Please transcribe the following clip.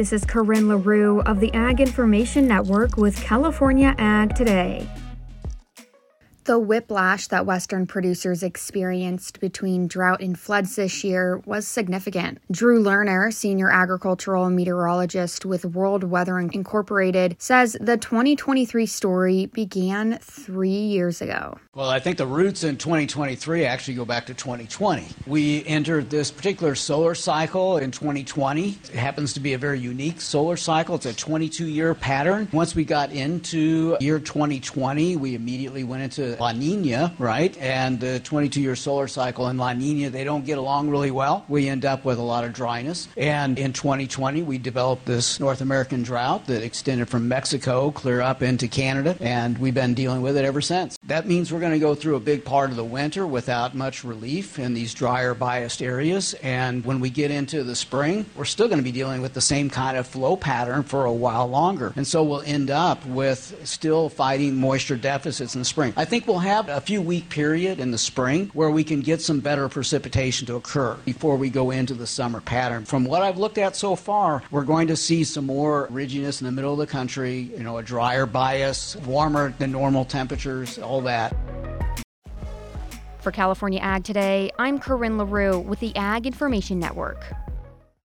This is Corinne LaRue of the Ag Information Network with California Ag Today. The whiplash that Western producers experienced between drought and floods this year was significant. Drew Lerner, senior agricultural meteorologist with World Weather Incorporated, says the 2023 story began three years ago. Well, I think the roots in 2023 actually go back to 2020. We entered this particular solar cycle in 2020. It happens to be a very unique solar cycle. It's a 22 year pattern. Once we got into year 2020, we immediately went into La Nina, right? And the 22 year solar cycle and La Nina, they don't get along really well. We end up with a lot of dryness. And in 2020, we developed this North American drought that extended from Mexico clear up into Canada, and we've been dealing with it ever since. That means we're going to go through a big part of the winter without much relief in these drier biased areas. And when we get into the spring, we're still going to be dealing with the same kind of flow pattern for a while longer. And so we'll end up with still fighting moisture deficits in the spring. I think we'll have a few week period in the spring where we can get some better precipitation to occur before we go into the summer pattern. From what I've looked at so far, we're going to see some more ridginess in the middle of the country, you know, a drier bias, warmer than normal temperatures, all that. For California Ag Today, I'm Corinne LaRue with the Ag Information Network.